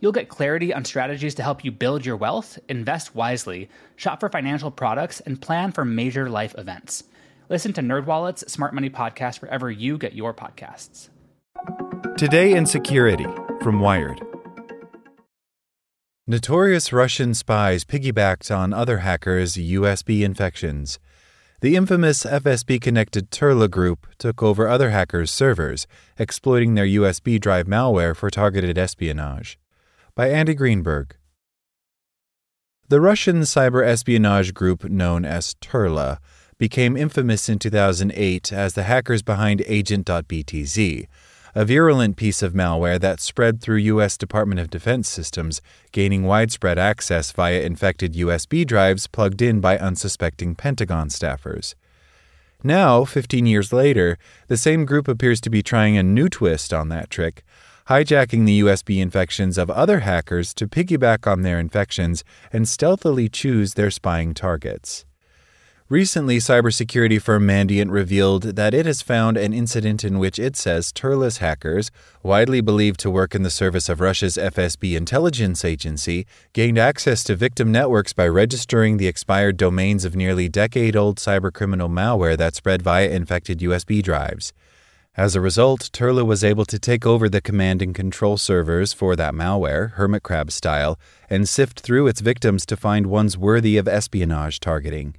You'll get clarity on strategies to help you build your wealth, invest wisely, shop for financial products, and plan for major life events. Listen to NerdWallet's Smart Money Podcast wherever you get your podcasts. Today in Security from Wired. Notorious Russian spies piggybacked on other hackers' USB infections. The infamous FSB connected Turla group took over other hackers' servers, exploiting their USB drive malware for targeted espionage. By Andy Greenberg. The Russian cyber espionage group known as Turla became infamous in 2008 as the hackers behind Agent.btz a virulent piece of malware that spread through U.S. Department of Defense systems, gaining widespread access via infected USB drives plugged in by unsuspecting Pentagon staffers. Now, 15 years later, the same group appears to be trying a new twist on that trick, hijacking the USB infections of other hackers to piggyback on their infections and stealthily choose their spying targets. Recently, cybersecurity firm Mandiant revealed that it has found an incident in which it says Turla's hackers, widely believed to work in the service of Russia's FSB intelligence agency, gained access to victim networks by registering the expired domains of nearly decade old cybercriminal malware that spread via infected USB drives. As a result, Turla was able to take over the command and control servers for that malware, hermit crab style, and sift through its victims to find ones worthy of espionage targeting.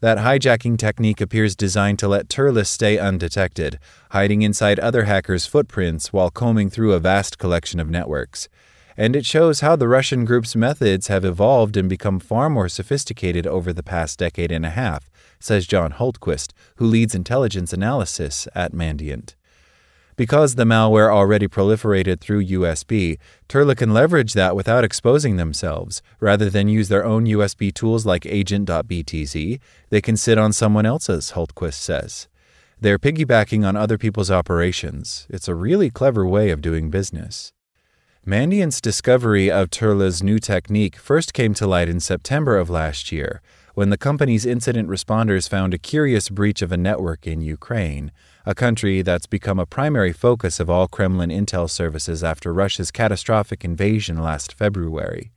That hijacking technique appears designed to let Turla's stay undetected, hiding inside other hackers' footprints while combing through a vast collection of networks. And it shows how the Russian group's methods have evolved and become far more sophisticated over the past decade and a half, says John Hultquist, who leads intelligence analysis at Mandiant. Because the malware already proliferated through USB, Turla can leverage that without exposing themselves. Rather than use their own USB tools like Agent.btz, they can sit on someone else's, Hultquist says. They're piggybacking on other people's operations. It's a really clever way of doing business. Mandiant's discovery of Turla's new technique first came to light in September of last year, when the company's incident responders found a curious breach of a network in Ukraine a country that's become a primary focus of all Kremlin intel services after Russia's catastrophic invasion last February.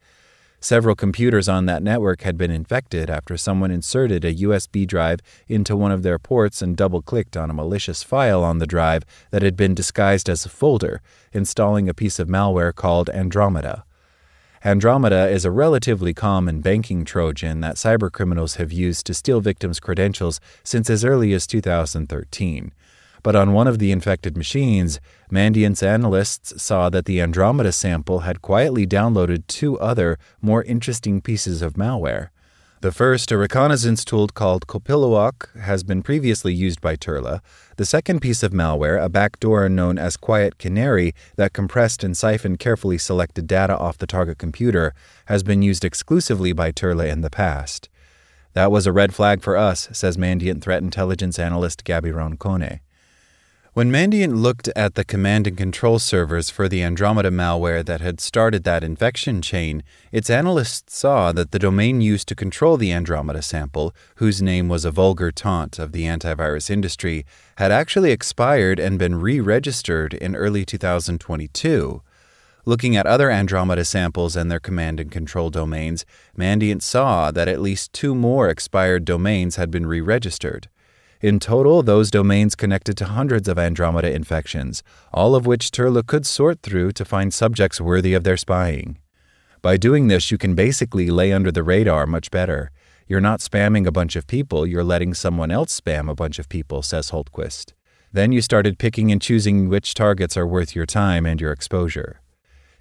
Several computers on that network had been infected after someone inserted a USB drive into one of their ports and double clicked on a malicious file on the drive that had been disguised as a folder, installing a piece of malware called Andromeda. Andromeda is a relatively common banking Trojan that cybercriminals have used to steal victims' credentials since as early as 2013. But on one of the infected machines, Mandiant's analysts saw that the Andromeda sample had quietly downloaded two other, more interesting pieces of malware. The first, a reconnaissance tool called Kopiluwak, has been previously used by Turla. The second piece of malware, a backdoor known as Quiet Canary that compressed and siphoned carefully selected data off the target computer, has been used exclusively by Turla in the past. That was a red flag for us, says Mandiant threat intelligence analyst Gabby Roncone. When Mandiant looked at the command and control servers for the Andromeda malware that had started that infection chain, its analysts saw that the domain used to control the Andromeda sample, whose name was a vulgar taunt of the antivirus industry, had actually expired and been re registered in early 2022. Looking at other Andromeda samples and their command and control domains, Mandiant saw that at least two more expired domains had been re registered. In total, those domains connected to hundreds of Andromeda infections, all of which Turla could sort through to find subjects worthy of their spying. By doing this, you can basically lay under the radar much better. You're not spamming a bunch of people, you're letting someone else spam a bunch of people, says Hultquist. Then you started picking and choosing which targets are worth your time and your exposure.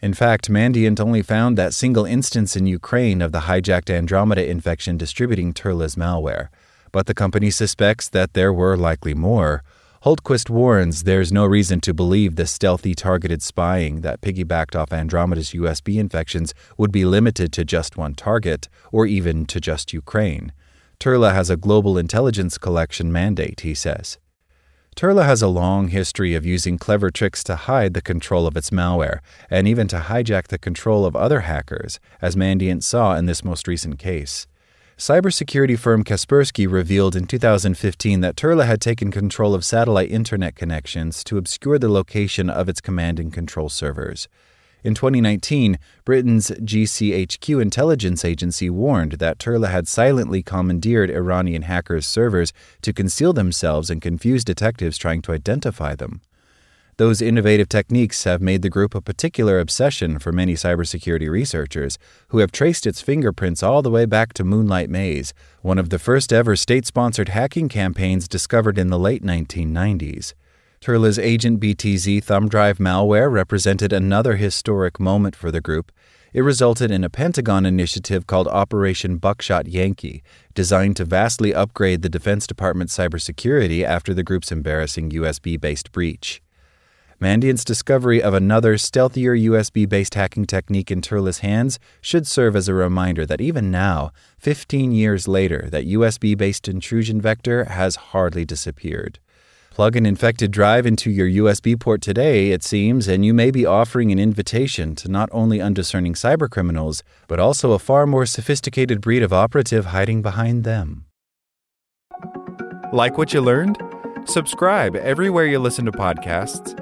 In fact, Mandiant only found that single instance in Ukraine of the hijacked Andromeda infection distributing Turla's malware, but the company suspects that there were likely more. Hultquist warns there's no reason to believe the stealthy targeted spying that piggybacked off Andromeda's USB infections would be limited to just one target, or even to just Ukraine. Turla has a global intelligence collection mandate, he says. Turla has a long history of using clever tricks to hide the control of its malware, and even to hijack the control of other hackers, as Mandiant saw in this most recent case. Cybersecurity firm Kaspersky revealed in 2015 that Turla had taken control of satellite internet connections to obscure the location of its command and control servers. In 2019, Britain's GCHQ intelligence agency warned that Turla had silently commandeered Iranian hackers' servers to conceal themselves and confuse detectives trying to identify them. Those innovative techniques have made the group a particular obsession for many cybersecurity researchers, who have traced its fingerprints all the way back to Moonlight Maze, one of the first ever state sponsored hacking campaigns discovered in the late 1990s. Turla's Agent BTZ thumb drive malware represented another historic moment for the group. It resulted in a Pentagon initiative called Operation Buckshot Yankee, designed to vastly upgrade the Defense Department's cybersecurity after the group's embarrassing USB based breach. Mandiant's discovery of another, stealthier USB based hacking technique in Turla's hands should serve as a reminder that even now, 15 years later, that USB based intrusion vector has hardly disappeared. Plug an infected drive into your USB port today, it seems, and you may be offering an invitation to not only undiscerning cybercriminals, but also a far more sophisticated breed of operative hiding behind them. Like what you learned? Subscribe everywhere you listen to podcasts